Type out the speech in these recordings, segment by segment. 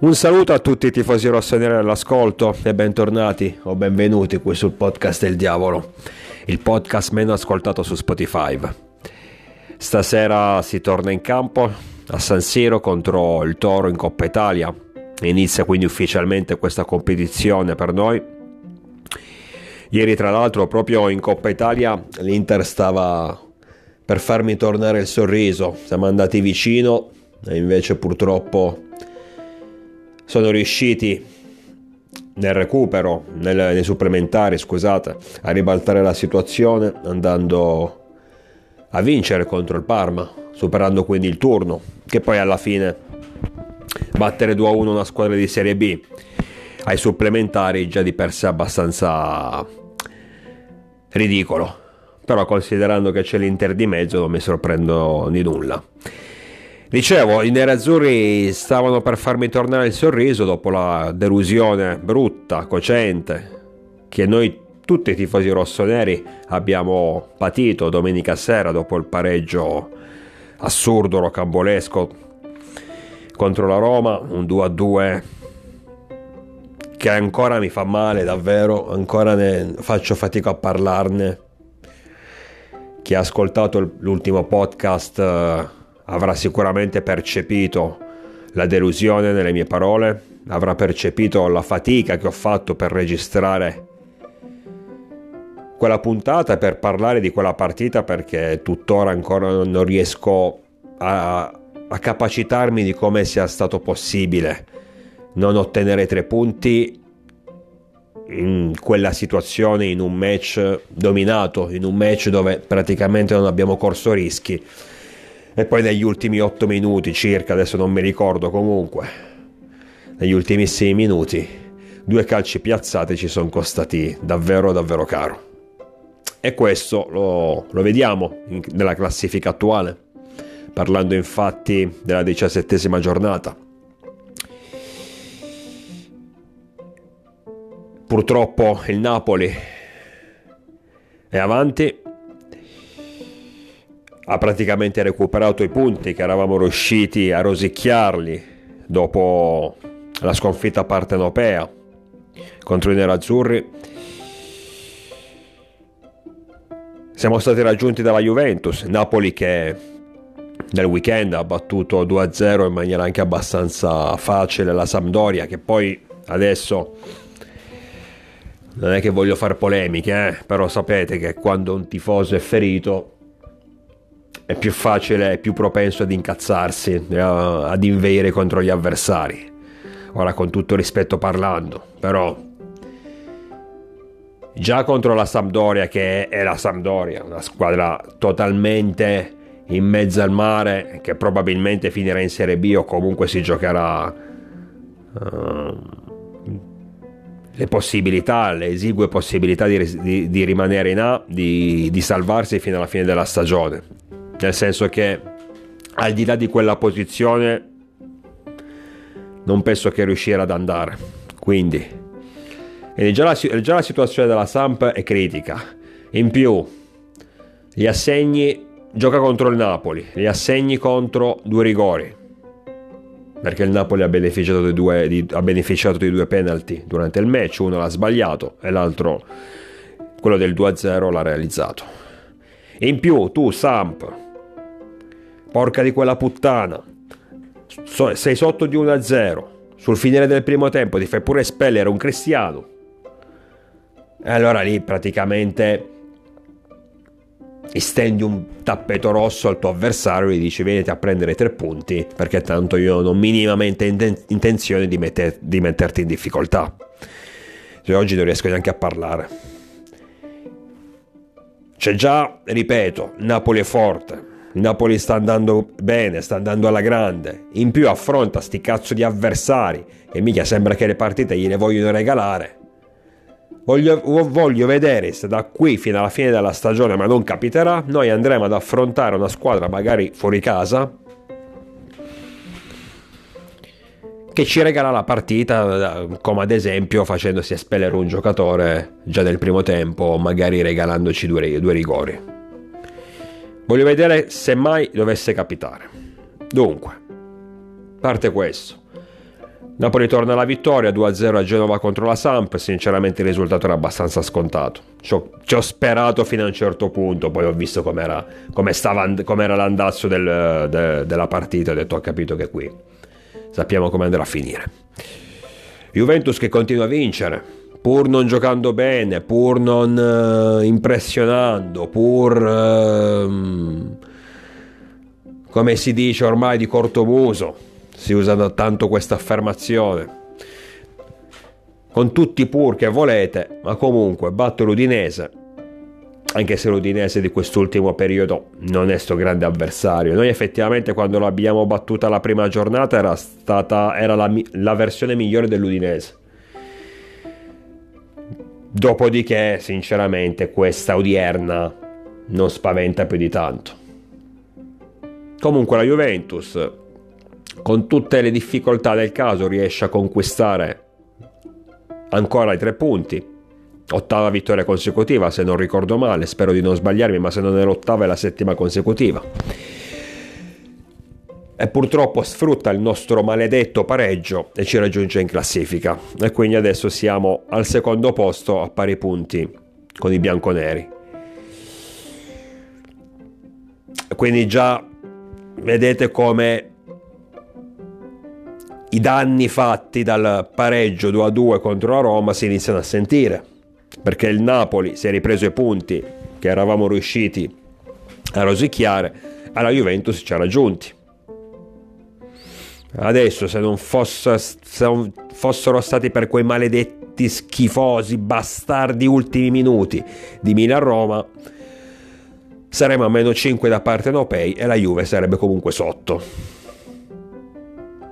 Un saluto a tutti i tifosi rossoneri all'ascolto e bentornati o benvenuti qui sul podcast del diavolo, il podcast meno ascoltato su Spotify. Stasera si torna in campo a San Siro contro il Toro in Coppa Italia. Inizia quindi ufficialmente questa competizione per noi. Ieri tra l'altro proprio in Coppa Italia l'Inter stava per farmi tornare il sorriso, siamo andati vicino e invece purtroppo sono riusciti nel recupero, nel, nei supplementari, scusate, a ribaltare la situazione andando a vincere contro il Parma, superando quindi il turno, che poi alla fine battere 2-1 una squadra di Serie B ai supplementari già di per sé abbastanza ridicolo, però considerando che c'è l'Inter di mezzo non mi sorprendo di nulla. Dicevo, i nerazzurri stavano per farmi tornare il sorriso dopo la delusione brutta, cocente, che noi tutti i tifosi rossoneri abbiamo patito domenica sera dopo il pareggio assurdo, rocambolesco contro la Roma, un 2-2 che ancora mi fa male davvero, ancora ne faccio fatica a parlarne. Chi ha ascoltato l'ultimo podcast avrà sicuramente percepito la delusione nelle mie parole, avrà percepito la fatica che ho fatto per registrare quella puntata per parlare di quella partita perché tuttora ancora non riesco a, a capacitarmi di come sia stato possibile non ottenere tre punti in quella situazione, in un match dominato, in un match dove praticamente non abbiamo corso rischi e poi negli ultimi 8 minuti circa, adesso non mi ricordo comunque, negli ultimissimi minuti, due calci piazzati ci sono costati davvero davvero caro. E questo lo, lo vediamo in, nella classifica attuale, parlando infatti della diciassettesima giornata. Purtroppo il Napoli è avanti ha praticamente recuperato i punti che eravamo riusciti a rosicchiarli dopo la sconfitta partenopea contro i nerazzurri. Siamo stati raggiunti dalla Juventus, Napoli che nel weekend ha battuto 2-0 in maniera anche abbastanza facile la Sampdoria che poi adesso non è che voglio fare polemiche, eh? però sapete che quando un tifoso è ferito è più facile, è più propenso ad incazzarsi, eh, ad inveire contro gli avversari. Ora con tutto rispetto parlando, però già contro la Sampdoria che è la Sampdoria, una squadra totalmente in mezzo al mare che probabilmente finirà in Serie B o comunque si giocherà uh, le possibilità, le esigue possibilità di, di, di rimanere in A, di, di salvarsi fino alla fine della stagione nel senso che al di là di quella posizione non penso che riuscirà ad andare. Quindi, già la, già la situazione della Samp è critica. In più, gli assegni gioca contro il Napoli, gli assegni contro due rigori. Perché il Napoli ha beneficiato di due, di, ha beneficiato di due penalty durante il match, uno l'ha sbagliato e l'altro, quello del 2-0, l'ha realizzato. In più, tu, Samp, Porca di quella puttana. Sei sotto di 1-0. Sul finire del primo tempo ti fai pure espellere un cristiano. E allora lì praticamente stendi un tappeto rosso al tuo avversario e gli dici venite a prendere tre punti perché tanto io non ho minimamente intenzione di, metter, di metterti in difficoltà. Cioè, oggi non riesco neanche a parlare. C'è già, ripeto, Napoli è forte, il Napoli sta andando bene, sta andando alla grande. In più affronta sti cazzo di avversari che mica sembra che le partite gliele vogliono regalare. Voglio, voglio, vedere se da qui fino alla fine della stagione, ma non capiterà, noi andremo ad affrontare una squadra magari fuori casa che ci regala la partita, come ad esempio facendosi espellere un giocatore già nel primo tempo, magari regalandoci due, due rigori. Voglio vedere se mai dovesse capitare. Dunque, parte questo. Napoli torna alla vittoria 2-0 a Genova contro la Samp, sinceramente il risultato era abbastanza scontato. Ci ho, ci ho sperato fino a un certo punto, poi ho visto com'era, l'andazzo del, de, della partita, ho detto ho capito che qui sappiamo come andrà a finire. Juventus che continua a vincere, pur non giocando bene, pur non uh, impressionando, pur... Uh, come si dice ormai di cortomuso, si usa tanto questa affermazione. Con tutti i pur che volete, ma comunque batto l'Udinese, anche se l'Udinese di quest'ultimo periodo non è sto grande avversario. Noi effettivamente quando l'abbiamo battuta la prima giornata era stata era la, la versione migliore dell'Udinese. Dopodiché, sinceramente, questa odierna non spaventa più di tanto. Comunque la Juventus con tutte le difficoltà del caso riesce a conquistare ancora i tre punti. Ottava vittoria consecutiva, se non ricordo male, spero di non sbagliarmi, ma se non è l'ottava è la settima consecutiva. E purtroppo sfrutta il nostro maledetto pareggio e ci raggiunge in classifica. E quindi adesso siamo al secondo posto a pari punti con i bianconeri. Quindi già vedete come i danni fatti dal pareggio 2-2 contro la Roma si iniziano a sentire, perché il Napoli si è ripreso i punti che eravamo riusciti a rosicchiare, alla Juventus ci ha raggiunti. Adesso se non, fosse, se fossero stati per quei maledetti schifosi bastardi ultimi minuti di Milan-Roma, saremmo a meno 5 da parte Nopei e la Juve sarebbe comunque sotto.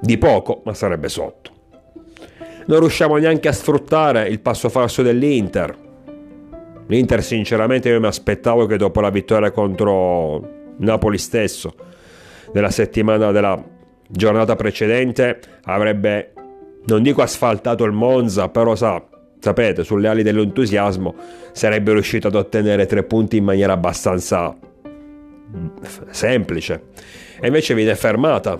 Di poco, ma sarebbe sotto. Non riusciamo neanche a sfruttare il passo falso dell'Inter. L'Inter sinceramente io mi aspettavo che dopo la vittoria contro Napoli stesso, della settimana della giornata precedente, avrebbe, non dico asfaltato il Monza, però sa, sapete, sulle ali dell'entusiasmo, sarebbe riuscito ad ottenere tre punti in maniera abbastanza semplice. E invece viene fermata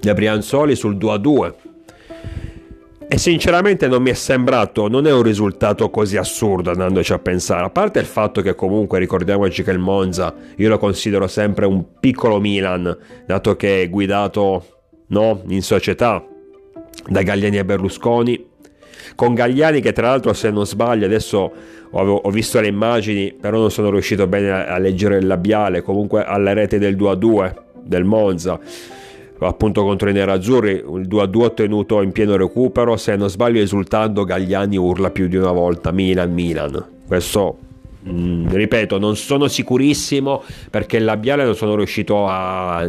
da Brianzoli sul 2-2. E sinceramente non mi è sembrato, non è un risultato così assurdo andandoci a pensare, a parte il fatto che comunque ricordiamoci che il Monza io lo considero sempre un piccolo Milan, dato che è guidato no, in società da Galliani e Berlusconi, con Gagliani che tra l'altro se non sbaglio adesso ho, visto le immagini, però non sono riuscito bene a, a leggere il labiale, comunque alla rete del 2-2 del Monza appunto contro i nerazzurri, il 2-2 ottenuto in pieno recupero, se non sbaglio esultando Gagliani urla più di una volta Milan Milan. Questo mh, mm, ripeto, non sono sicurissimo perché il labiale non sono riuscito a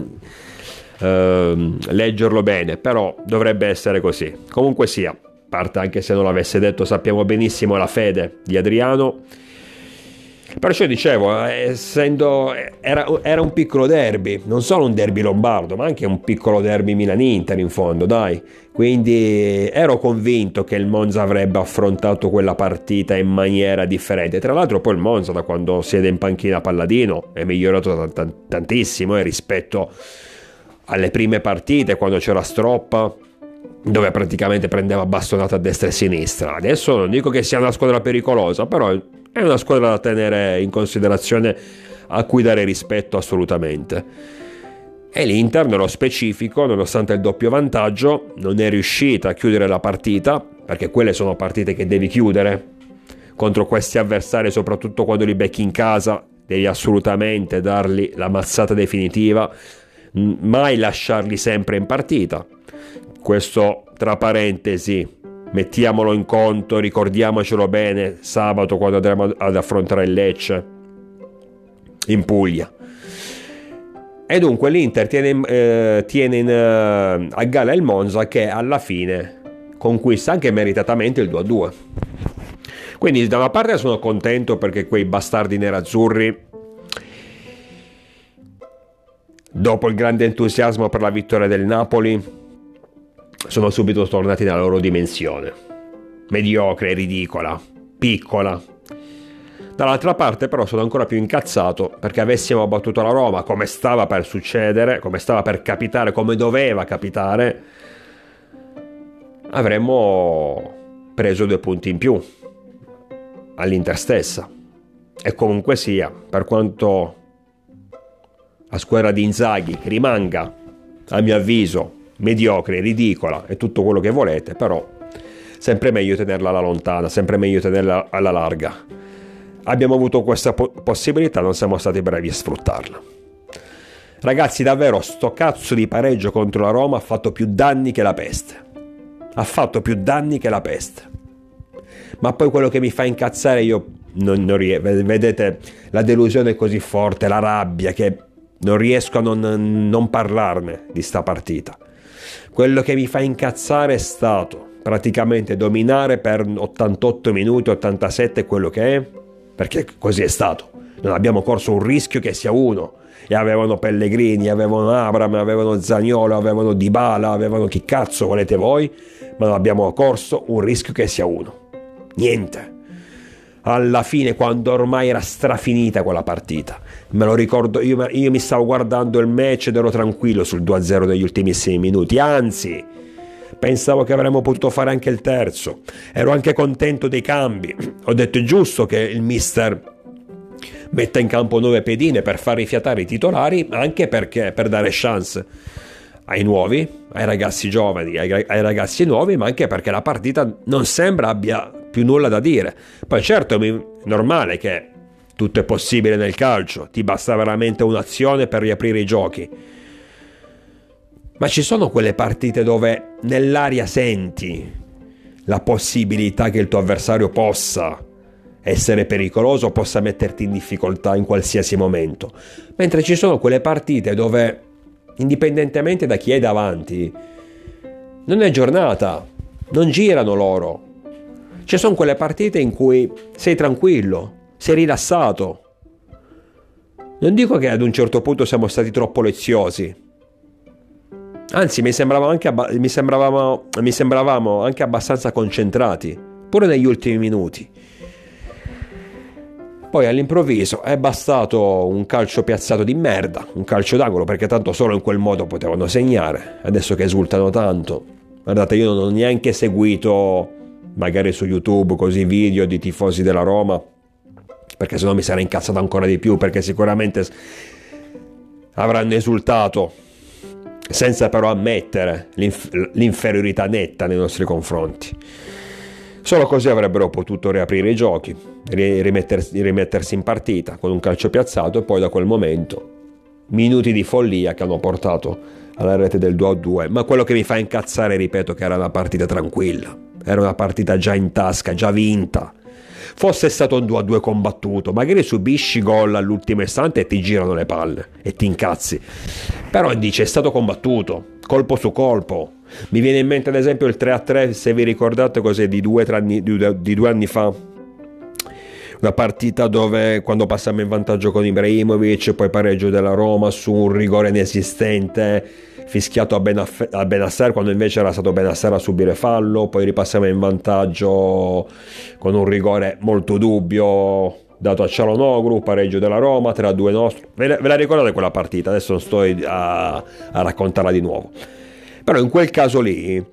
eh, leggerlo bene, però dovrebbe essere così. Comunque sia, parte anche se non l'avesse detto, sappiamo benissimo la fede di Adriano Perciò dicevo, essendo, era, era, un piccolo derby, non solo un derby lombardo, ma anche un piccolo derby Milan-Inter in fondo, dai. Quindi ero convinto che il Monza avrebbe affrontato quella partita in maniera differente. Tra l'altro poi il Monza da quando siede in panchina Palladino è migliorato tantissimo eh, rispetto alle prime partite quando c'era Stroppa dove praticamente prendeva bastonata a destra e a sinistra. Adesso non dico che sia una squadra pericolosa, però è una squadra da tenere in considerazione, a cui dare rispetto assolutamente. E l'Inter, nello specifico, nonostante il doppio vantaggio, non è riuscita a chiudere la partita, perché quelle sono partite che devi chiudere contro questi avversari, soprattutto quando li becchi in casa, devi assolutamente dargli la mazzata definitiva, mai lasciarli sempre in partita. Questo tra parentesi mettiamolo in conto, ricordiamocelo bene sabato quando andremo ad affrontare il Lecce in Puglia. E dunque l'Inter tiene, eh, tiene in, eh, a gala il Monza che alla fine conquista anche meritatamente il 2-2. Quindi da una parte sono contento perché quei bastardi nerazzurri dopo il grande entusiasmo per la vittoria del Napoli sono subito tornati nella loro dimensione. Mediocre, ridicola, piccola. Dall'altra parte però sono ancora più incazzato perché avessimo battuto la Roma come stava per succedere, come stava per capitare, come doveva capitare, avremmo preso due punti in più all'Inter stessa. E comunque sia, per quanto la squadra di Inzaghi rimanga, a mio avviso, mediocre, ridicola e tutto quello che volete, però sempre meglio tenerla alla lontana, sempre meglio tenerla alla larga. Abbiamo avuto questa po- possibilità, non siamo stati bravi a sfruttarla. Ragazzi, davvero, sto cazzo di pareggio contro la Roma ha fatto più danni che la peste. Ha fatto più danni che la peste. Ma poi quello che mi fa incazzare io non, non ries- vedete la delusione è così forte, la rabbia che non riesco a non, non parlarne di sta partita. Quello che mi fa incazzare è stato praticamente dominare per 88 minuti, 87 quello che è, perché così è stato. Non abbiamo corso un rischio che sia uno. E avevano Pellegrini, avevano Abram, avevano Zagnolo, avevano Dybala, avevano chi cazzo volete voi, ma non abbiamo corso un rischio che sia uno. Niente alla fine quando ormai era strafinita quella partita. Me lo ricordo, io, io mi stavo guardando il match ed ero tranquillo sul 2-0 degli ultimissimi minuti, anzi pensavo che avremmo potuto fare anche il terzo, ero anche contento dei cambi, ho detto è giusto che il mister metta in campo nuove pedine per far rifiatare i titolari, anche perché per dare chance ai nuovi, ai ragazzi giovani, ai, ai ragazzi nuovi, ma anche perché la partita non sembra abbia più nulla da dire. Poi certo è normale che tutto è possibile nel calcio, ti basta veramente un'azione per riaprire i giochi. Ma ci sono quelle partite dove nell'aria senti la possibilità che il tuo avversario possa essere pericoloso, possa metterti in difficoltà in qualsiasi momento. Mentre ci sono quelle partite dove, indipendentemente da chi è davanti, non è giornata, non girano loro, ci sono quelle partite in cui sei tranquillo, sei rilassato. Non dico che ad un certo punto siamo stati troppo leziosi. Anzi, mi anche, abba- mi sembravamo, mi sembravamo anche abbastanza concentrati, pure negli ultimi minuti. Poi all'improvviso è bastato un calcio piazzato di merda, un calcio d'angolo, perché tanto solo in quel modo potevano segnare. Adesso che esultano tanto. Guardate, io non ho neanche seguito magari su YouTube così video di tifosi della Roma, perché sennò mi sarei incazzato ancora di più, perché sicuramente avranno esultato senza però ammettere l'inf- l'inferiorità netta nei nostri confronti. Solo così avrebbero potuto riaprire i giochi, rimettersi, rimettersi in partita con un calcio piazzato e poi da quel momento minuti di follia che hanno portato alla rete del 2-2. Ma quello che mi fa incazzare, ripeto, che era una partita tranquilla era una partita già in tasca, già vinta. Fosse stato un 2-2 combattuto, magari subisci gol all'ultimo istante e ti girano le palle e ti incazzi. Però dice è stato combattuto, colpo su colpo. Mi viene in mente ad esempio il 3-3, se vi ricordate cos'è, di due, anni, di due anni fa, una partita dove quando passiamo in vantaggio con Ibrahimovic, poi pareggio della Roma su un rigore inesistente fischiato a, Benaf- a Benasser quando invece era stato Benasser a subire fallo, poi ripassiamo in vantaggio con un rigore molto dubbio dato a Cialonoglu, pareggio della Roma, 3-2 nostro. Ve la, ve la ricordate quella partita? Adesso non sto a, a raccontarla di nuovo. Però in quel caso lì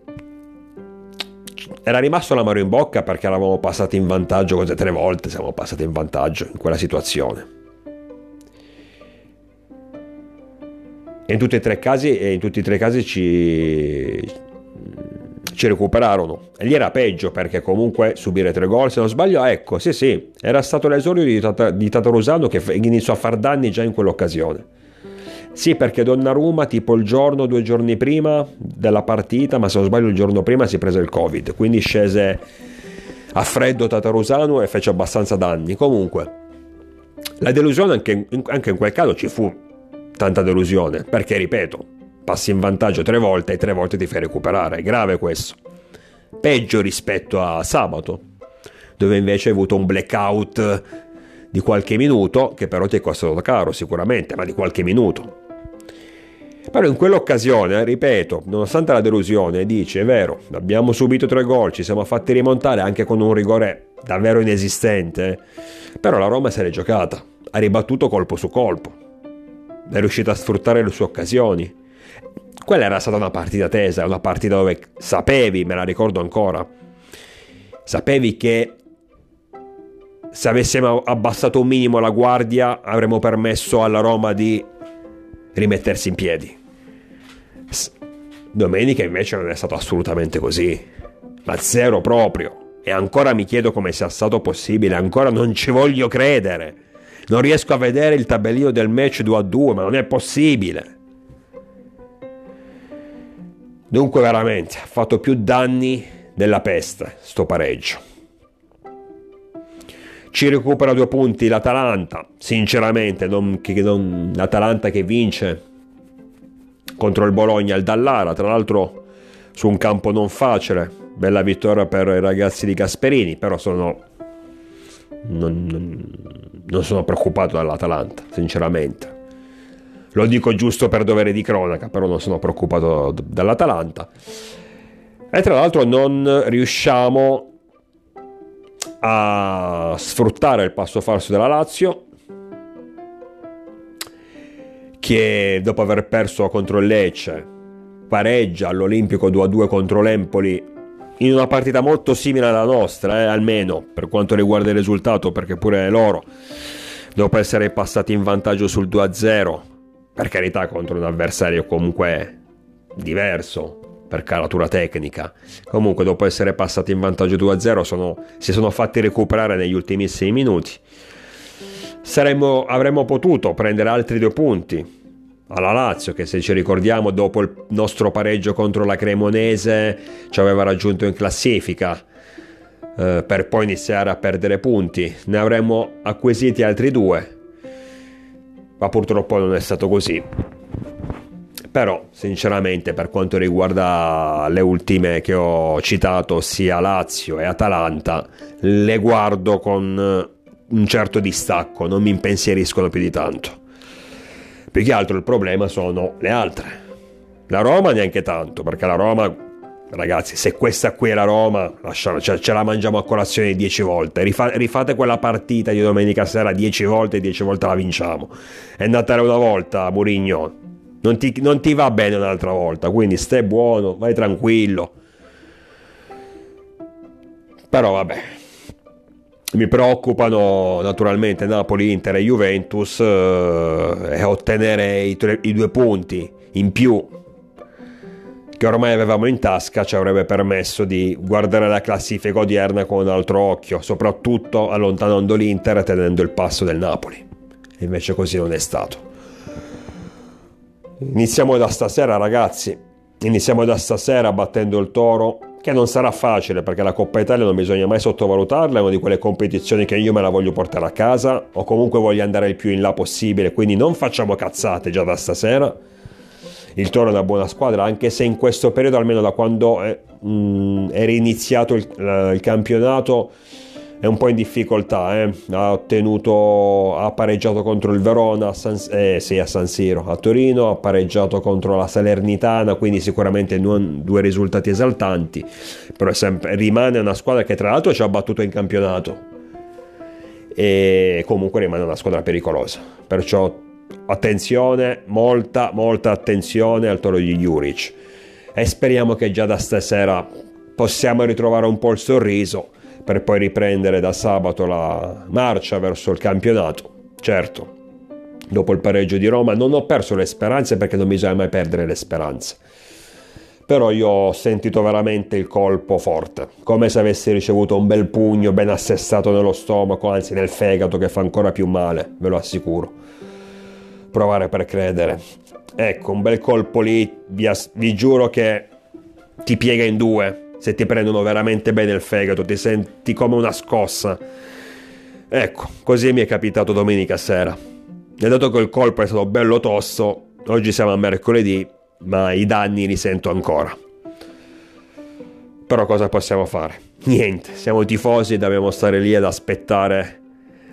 era rimasto l'amaro in bocca perché eravamo passati in vantaggio cose tre volte, siamo passati in vantaggio in quella situazione. E in tutti e tre casi, in tutti e tre casi ci, ci recuperarono. E lì era peggio perché comunque subire tre gol, se non sbaglio, ecco, sì sì, era stato l'esordio di, Tata, di Tatarusano che iniziò a far danni già in quell'occasione. Sì, perché Donnarumma tipo il giorno, due giorni prima della partita, ma se non sbaglio il giorno prima si prese il Covid, quindi scese a freddo Tatarusano e fece abbastanza danni. Comunque, la delusione anche, anche in quel caso ci fu tanta delusione, perché ripeto, passi in vantaggio tre volte e tre volte ti fai recuperare, è grave questo. Peggio rispetto a sabato, dove invece hai avuto un blackout di qualche minuto, che però ti è costato caro sicuramente, ma di qualche minuto. Però in quell'occasione, ripeto, nonostante la delusione, dice, è vero, abbiamo subito tre gol, ci siamo fatti rimontare anche con un rigore davvero inesistente, però la Roma se l'è giocata, ha ribattuto colpo su colpo è riuscito a sfruttare le sue occasioni. quella era stata una partita tesa, una partita dove sapevi, me la ricordo ancora, sapevi che se avessimo abbassato un minimo la guardia avremmo permesso alla Roma di rimettersi in piedi. Domenica invece non è stato assolutamente così, ma zero proprio. E ancora mi chiedo come sia stato possibile, ancora non ci voglio credere. Non riesco a vedere il tabellino del match 2 a 2, ma non è possibile. Dunque veramente ha fatto più danni della peste sto pareggio. Ci recupera due punti l'Atalanta, sinceramente, non, non, l'Atalanta che vince contro il Bologna al Dallara, tra l'altro su un campo non facile, bella vittoria per i ragazzi di Gasperini, però sono non, non, non sono preoccupato dall'Atalanta, sinceramente. Lo dico giusto per dovere di cronaca, però non sono preoccupato dall'Atalanta. E tra l'altro non riusciamo a sfruttare il passo falso della Lazio che dopo aver perso contro il Lecce pareggia all'Olimpico 2-2 contro l'Empoli in una partita molto simile alla nostra, eh, almeno per quanto riguarda il risultato, perché pure loro, dopo essere passati in vantaggio sul 2-0, per carità contro un avversario comunque diverso per caratura tecnica, comunque dopo essere passati in vantaggio 2-0 sono, si sono fatti recuperare negli ultimissimi minuti. Saremmo, avremmo potuto prendere altri due punti, alla Lazio che se ci ricordiamo dopo il nostro pareggio contro la Cremonese ci aveva raggiunto in classifica eh, per poi iniziare a perdere punti. Ne avremmo acquisiti altri due ma purtroppo non è stato così. Però sinceramente per quanto riguarda le ultime che ho citato sia Lazio e Atalanta le guardo con un certo distacco non mi impensieriscono più di tanto più che altro il problema sono le altre. La Roma neanche tanto, perché la Roma, ragazzi, se questa qui è la Roma, lasciamo, cioè, ce la mangiamo a colazione dieci volte. Rifa, rifate quella partita di domenica sera dieci volte e dieci volte la vinciamo. È andata una volta, Murigno. Non ti, non ti va bene un'altra volta, quindi stai buono, vai tranquillo. Però vabbè, mi preoccupano naturalmente Napoli, Inter e Juventus eh, e ottenere i, tre, i due punti in più che ormai avevamo in tasca ci avrebbe permesso di guardare la classifica odierna con un altro occhio, soprattutto allontanando l'Inter e tenendo il passo del Napoli. invece così non è stato. Iniziamo da stasera ragazzi, iniziamo da stasera battendo il toro che non sarà facile perché la Coppa Italia non bisogna mai sottovalutarla, è una di quelle competizioni che io me la voglio portare a casa o comunque voglio andare il più in là possibile, quindi non facciamo cazzate già da stasera. Il Toro è una buona squadra, anche se in questo periodo, almeno da quando è, mh, è riniziato il, il campionato, è un po' in difficoltà, eh? ha ottenuto, ha pareggiato contro il Verona a San, eh, sì, a San Siro, a Torino, ha pareggiato contro la Salernitana, quindi sicuramente non due risultati esaltanti, però sempre, rimane una squadra che tra l'altro ci ha battuto in campionato. E comunque rimane una squadra pericolosa, perciò attenzione, molta, molta attenzione al toro di Juric. E speriamo che già da stasera possiamo ritrovare un po' il sorriso per poi riprendere da sabato la marcia verso il campionato. Certo, dopo il pareggio di Roma non ho perso le speranze perché non bisogna mai perdere le speranze. Però io ho sentito veramente il colpo forte, come se avessi ricevuto un bel pugno ben assestato nello stomaco, anzi nel fegato che fa ancora più male, ve lo assicuro. Provare per credere. Ecco, un bel colpo lì, vi, vi giuro che ti piega in due, se ti prendono veramente bene il fegato, ti senti come una scossa. Ecco, così mi è capitato domenica sera. E dato che il colpo è stato bello tosto, oggi siamo a mercoledì, ma i danni li sento ancora. Però cosa possiamo fare? Niente, siamo tifosi e dobbiamo stare lì ad aspettare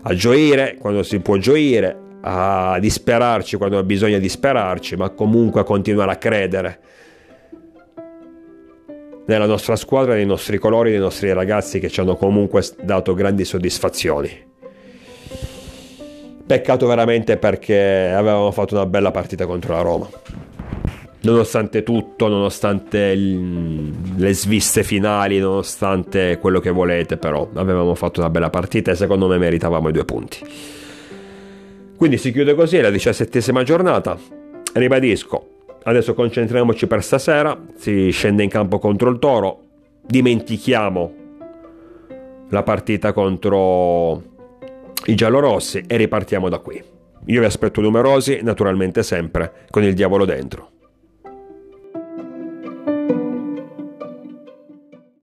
a gioire quando si può gioire, a disperarci quando bisogna disperarci, ma comunque a continuare a credere nella nostra squadra, nei nostri colori, nei nostri ragazzi che ci hanno comunque dato grandi soddisfazioni. Peccato veramente perché avevamo fatto una bella partita contro la Roma. nonostante tutto, nonostante le sviste finali, nonostante quello che volete, però avevamo fatto una bella partita e secondo me meritavamo i due punti. Quindi si chiude così la diciassettesima giornata. Ribadisco, adesso concentriamoci per stasera, si scende in campo contro il Toro, dimentichiamo la partita contro i giallorossi e ripartiamo da qui. Io vi aspetto numerosi, naturalmente sempre con il diavolo dentro.